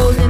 rolling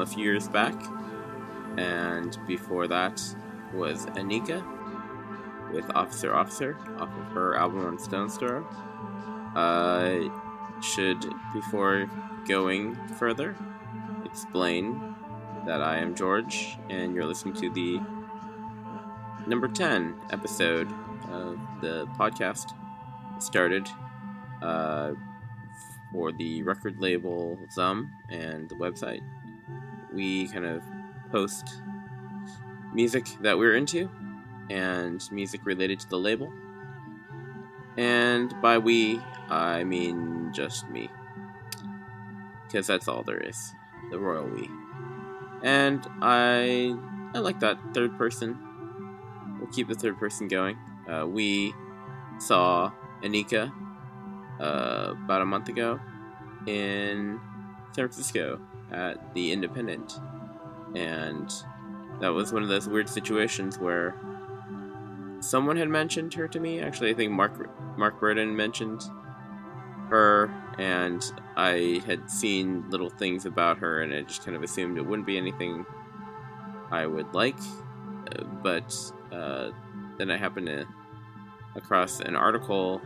a few years back. And before that was Anika with Officer Officer off of her album on Stone i Uh, should, before going further, explain that I am George and you're listening to the number 10 episode of the podcast. Started uh, for the record label Zum and the website we kind of post music that we're into and music related to the label. And by we, I mean just me. Because that's all there is the royal we. And I, I like that third person. We'll keep the third person going. Uh, we saw Anika uh, about a month ago in San Francisco at the Independent, and that was one of those weird situations where someone had mentioned her to me. Actually, I think Mark Mark Burden mentioned her, and I had seen little things about her, and I just kind of assumed it wouldn't be anything I would like. But uh, then I happened to across an article.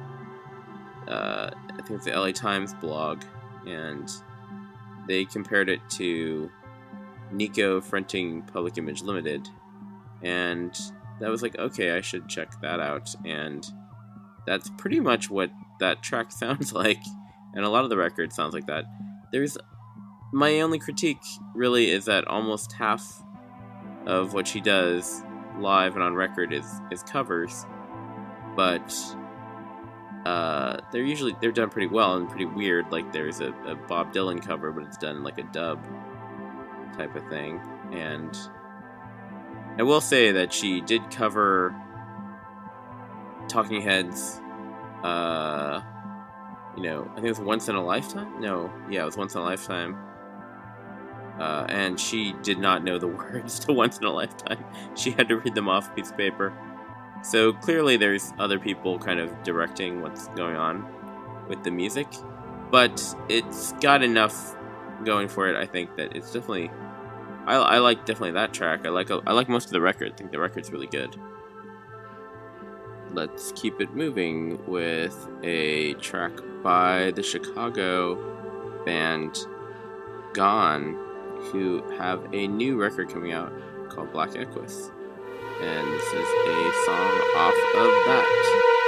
Uh, I think it's the LA Times blog, and they compared it to Nico fronting Public Image Limited, and that was like, okay, I should check that out. And that's pretty much what that track sounds like, and a lot of the record sounds like that. There's my only critique really is that almost half of what she does live and on record is is covers, but uh, they're usually they're done pretty well and pretty weird. Like there's a, a Bob Dylan cover, but it's done like a dub type of thing. And I will say that she did cover Talking Heads. Uh, you know, I think it was Once in a Lifetime. No, yeah, it was Once in a Lifetime. Uh, and she did not know the words to Once in a Lifetime. She had to read them off a piece of paper. So clearly, there's other people kind of directing what's going on with the music, but it's got enough going for it. I think that it's definitely. I, I like definitely that track. I like I like most of the record. I think the record's really good. Let's keep it moving with a track by the Chicago band Ga'an, who have a new record coming out called Black Equus and this is a song off of that.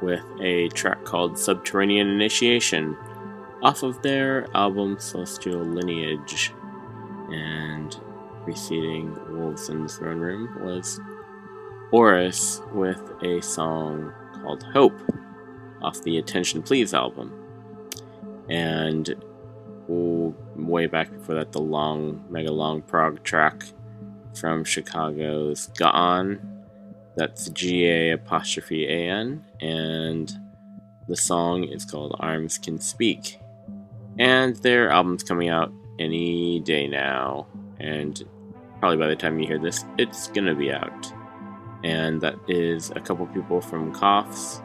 With a track called Subterranean Initiation off of their album Celestial Lineage. And preceding Wolves in the Throne Room was Boris with a song called Hope off the Attention Please album. And way back before that, the long, mega long prog track from Chicago's Ga'an. That's G A apostrophe A N. And the song is called Arms Can Speak. And their album's coming out any day now. And probably by the time you hear this, it's gonna be out. And that is a couple people from Coughs.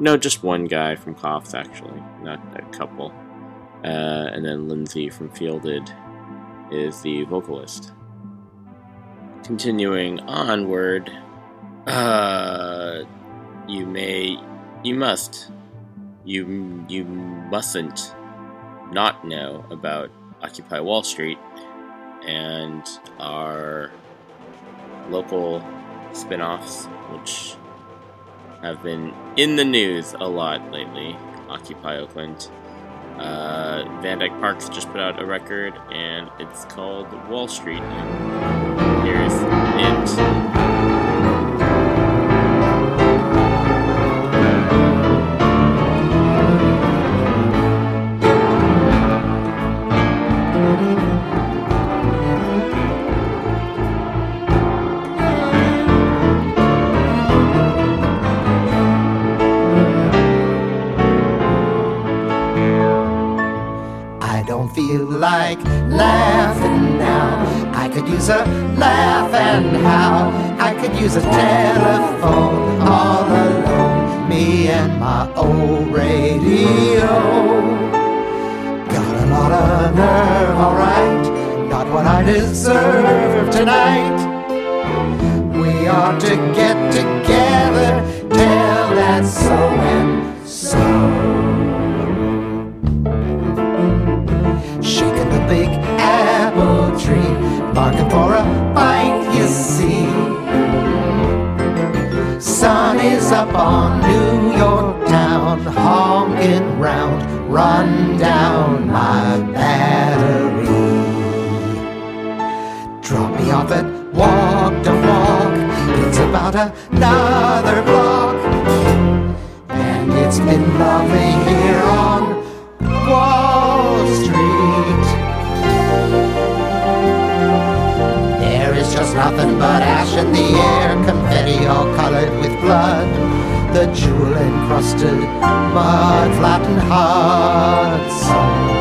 No, just one guy from Coughs, actually, not a couple. Uh, and then Lindsay from Fielded is the vocalist. Continuing onward, uh, you may, you must, you you mustn't not know about Occupy Wall Street and our local spin-offs, which have been in the news a lot lately. Occupy Oakland. Uh, Van Dyke Parks just put out a record, and it's called Wall Street. And here's it. How. I could use a telephone all alone. Me and my old radio. Got a lot of nerve, alright. Not what I deserve tonight. We ought to get together. Tell that so and so. shaking the big apple tree, barking for a up on New York town, honking round, run down my battery. Drop me off at Walk to Walk, it's about another block. And it's been lovely here on Wall Street. Nothing but ash in the air, confetti all colored with blood. The jewel encrusted mud, flattened Hudson.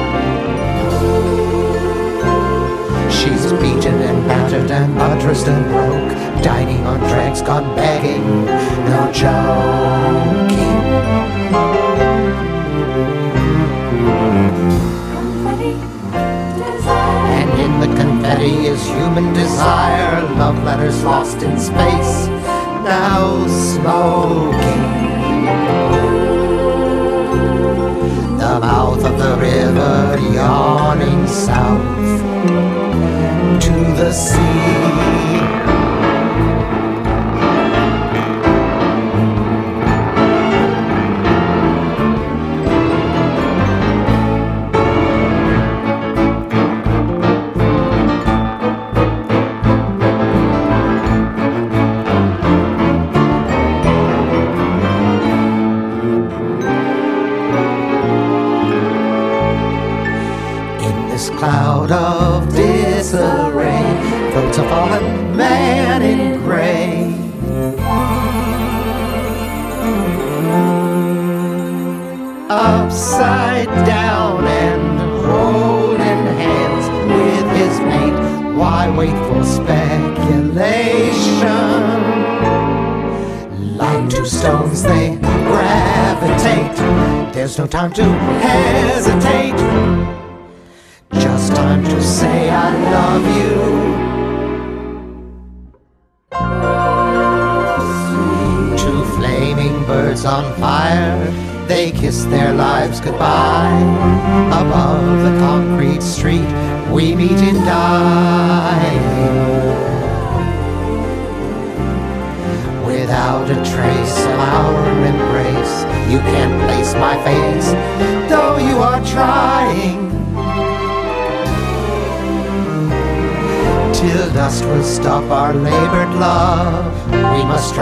She's beaten and battered and buttressed and broke, dining on dregs, gone begging, no joking. Confetti is human desire, love letters lost in space, now smoking. The mouth of the river yawning south to the sea. Time to hesitate. Just time to say I love you. Two flaming birds on fire, they kiss their lives goodbye.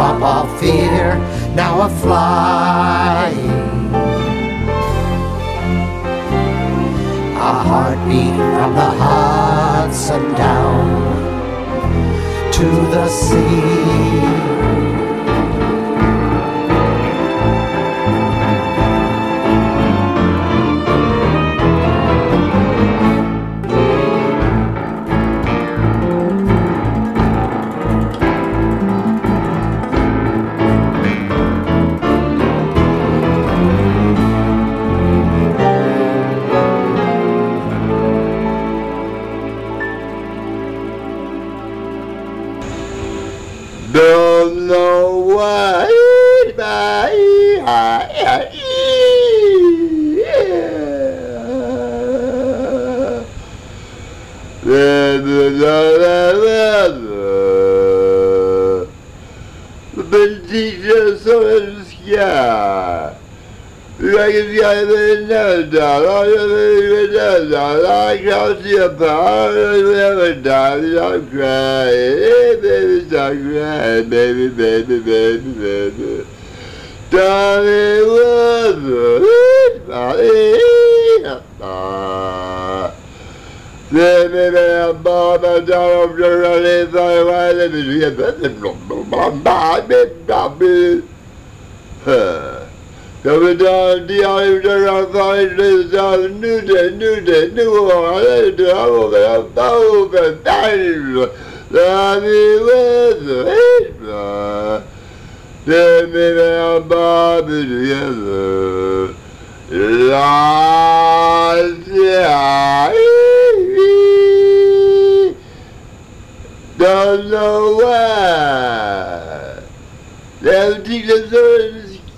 Drop all fear, now a flying. A heartbeat from the Hudson down to the sea. Baby, baby, baby, baby, baby. Let me be a bomb, a dollar, a dollar, let me Don't know why. They'll teach us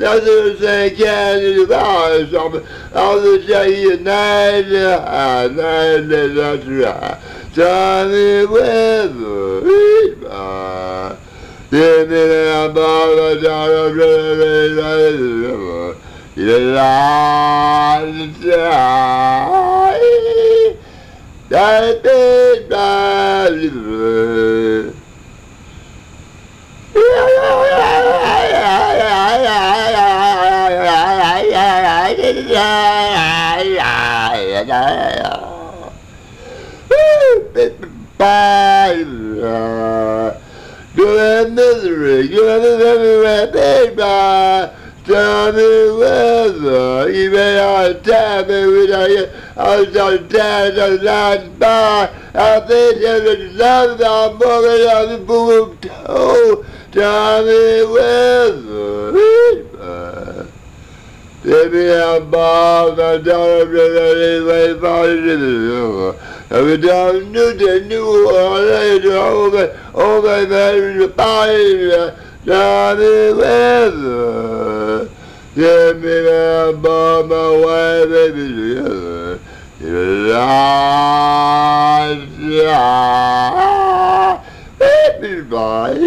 I'm saying. Can't buy something. I'll just say you nine. Nine. That's right. Johnny Weather. Give Bye. Have misery. Bye. Tell me whether you may not tell me without you. I was on time, I was on by. I think there's I'm moving on the boom toe. Whether. Let me have Bob, I don't wait for you. Every time new day, new do over, over, body, tell me whether. Let me Bob, my wife, baby, together. Everybody.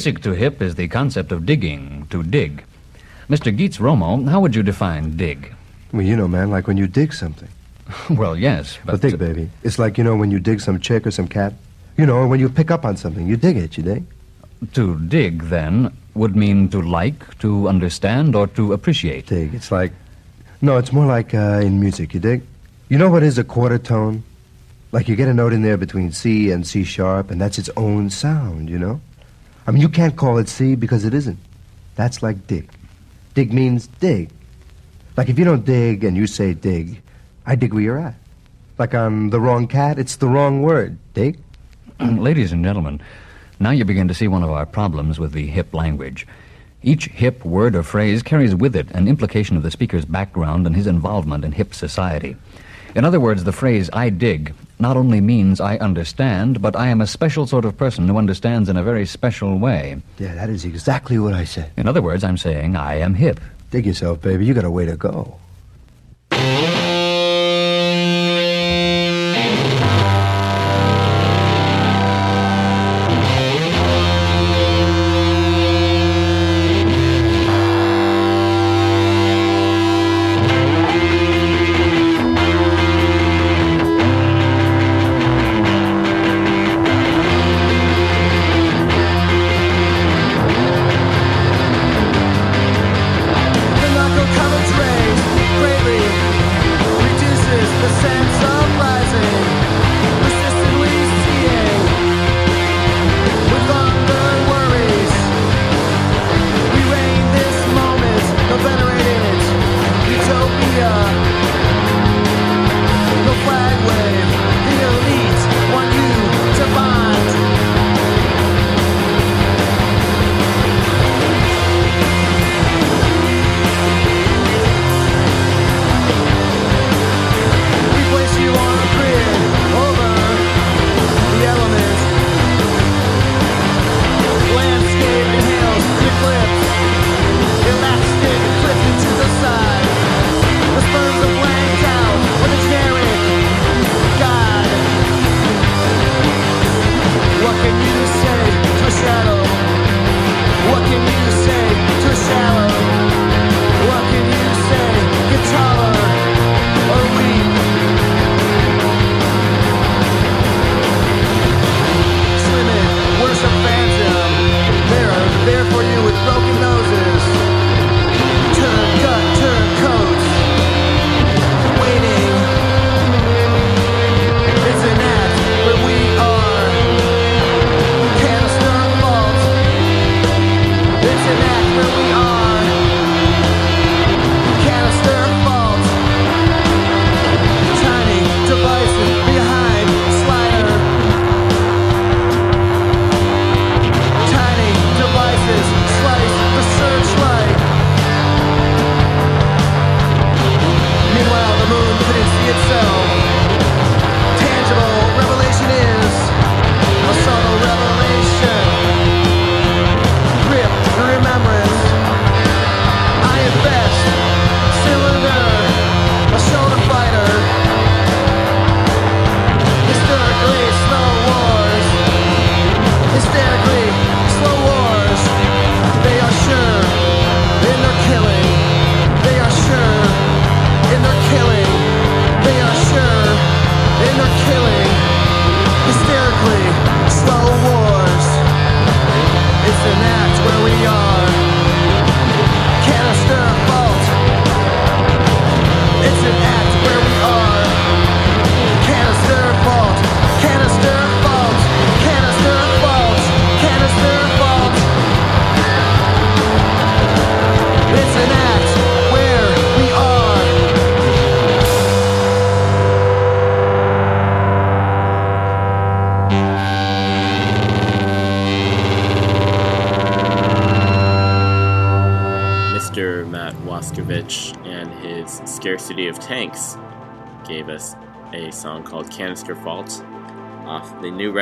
Basic to hip is the concept of digging, to dig. Mr. Geets Romo, how would you define dig? Well, you know, man, like when you dig something. well, yes, But but think, baby, it's like, you know, when you dig some chick or some cat. You know, when you pick up on something, you dig it, you dig? to dig, then, would mean to like, to understand, or to appreciate. Dig. It's like, no, it's more like uh, in music, you dig? You know what is a quarter tone? Like you get a note in there between C and C sharp, and that's its own sound, you know? I mean, you can't call it C because it isn't. That's like dig. Dig means dig. Like if you don't dig and you say dig, I dig where you're at. Like I'm the wrong cat, it's the wrong word. Dig? Ladies and gentlemen, now you begin to see one of our problems with the hip language. Each hip word or phrase carries with it an implication of the speaker's background and his involvement in hip society. In other words, the phrase I dig not only means I understand, but I am a special sort of person who understands in a very special way. Yeah, that is exactly what I said. In other words, I'm saying I am hip. Dig yourself, baby. You got a way to go.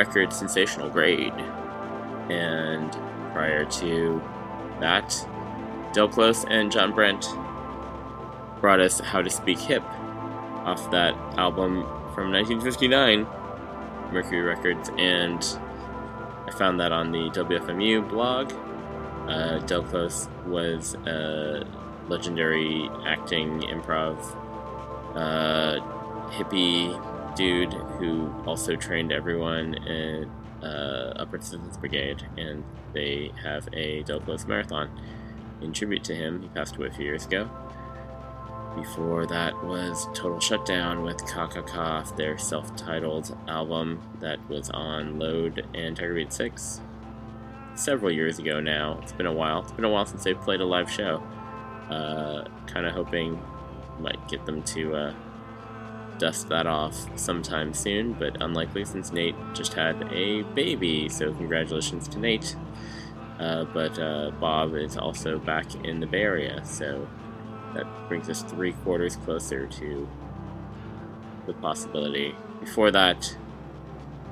Record Sensational Grade. And prior to that, Del Close and John Brent brought us How to Speak Hip off that album from 1959, Mercury Records. And I found that on the WFMU blog. Uh, Del Close was a legendary acting improv uh, hippie dude who also trained everyone in uh, Upright Citizens Brigade, and they have a Del marathon in tribute to him. He passed away a few years ago. Before that was Total Shutdown with Kaka their self titled album that was on Load and Tiger Beat 6 several years ago now. It's been a while. It's been a while since they've played a live show. Uh, kind of hoping might get them to uh, dust that off sometime soon, but unlikely since Nate just had a baby. So congratulations to Nate. Uh, but uh, Bob is also back in the Bay Area, so that brings us three quarters closer to the possibility. Before that,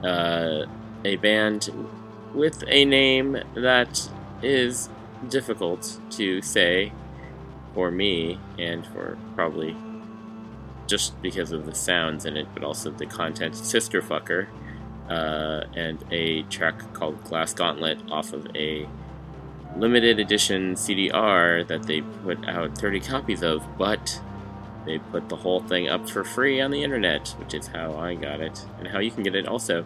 uh, a band with a name that is difficult to say for me and for probably just because of the sounds in it, but also the content. Sister Fucker, uh, and a track called Glass Gauntlet off of a limited edition CDR that they put out 30 copies of, but they put the whole thing up for free on the internet, which is how I got it, and how you can get it also.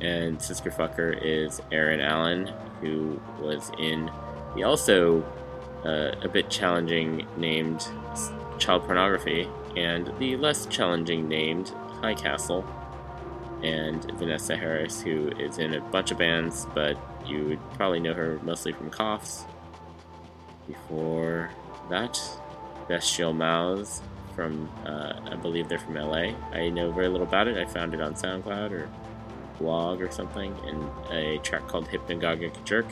And Sister Fucker is Aaron Allen, who was in the also uh, a bit challenging named Child Pornography, and the less challenging named High Castle, and Vanessa Harris, who is in a bunch of bands, but you would probably know her mostly from Coughs. Before that, Bestial Mouths from, uh, I believe they're from LA. I know very little about it. I found it on SoundCloud or blog or something, and a track called Hypnagogic Jerk.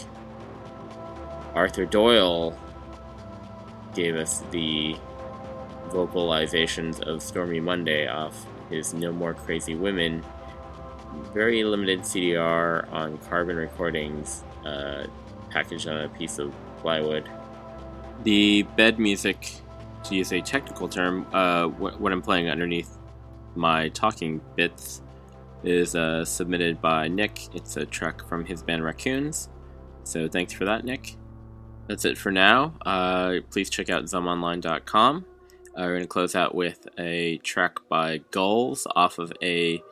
Arthur Doyle gave us the vocalizations of Stormy Monday off his No More Crazy Women very limited CDR on carbon recordings, uh, packaged on a piece of plywood. The bed music, to use a technical term, uh, wh- what I'm playing underneath my talking bits, is uh, submitted by Nick. It's a track from his band Raccoons. So thanks for that, Nick. That's it for now. Uh, please check out zumonline.com. Uh, we're going to close out with a track by Gulls off of a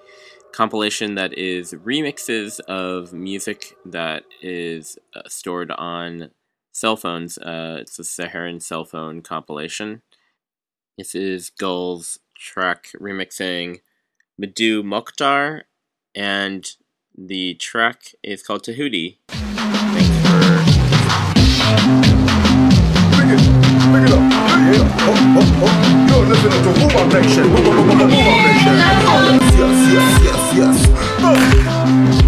compilation that is remixes of music that is uh, stored on cell phones. Uh, it's a Saharan cell phone compilation. This is Gull's track remixing Mdou Moctar, and the track is called Tahuti. Thanks Pick it up. Oh, oh, oh. You're listening to Boomarm Nation. Boomarm Nation. Yes, yes, yes, yes. Oh.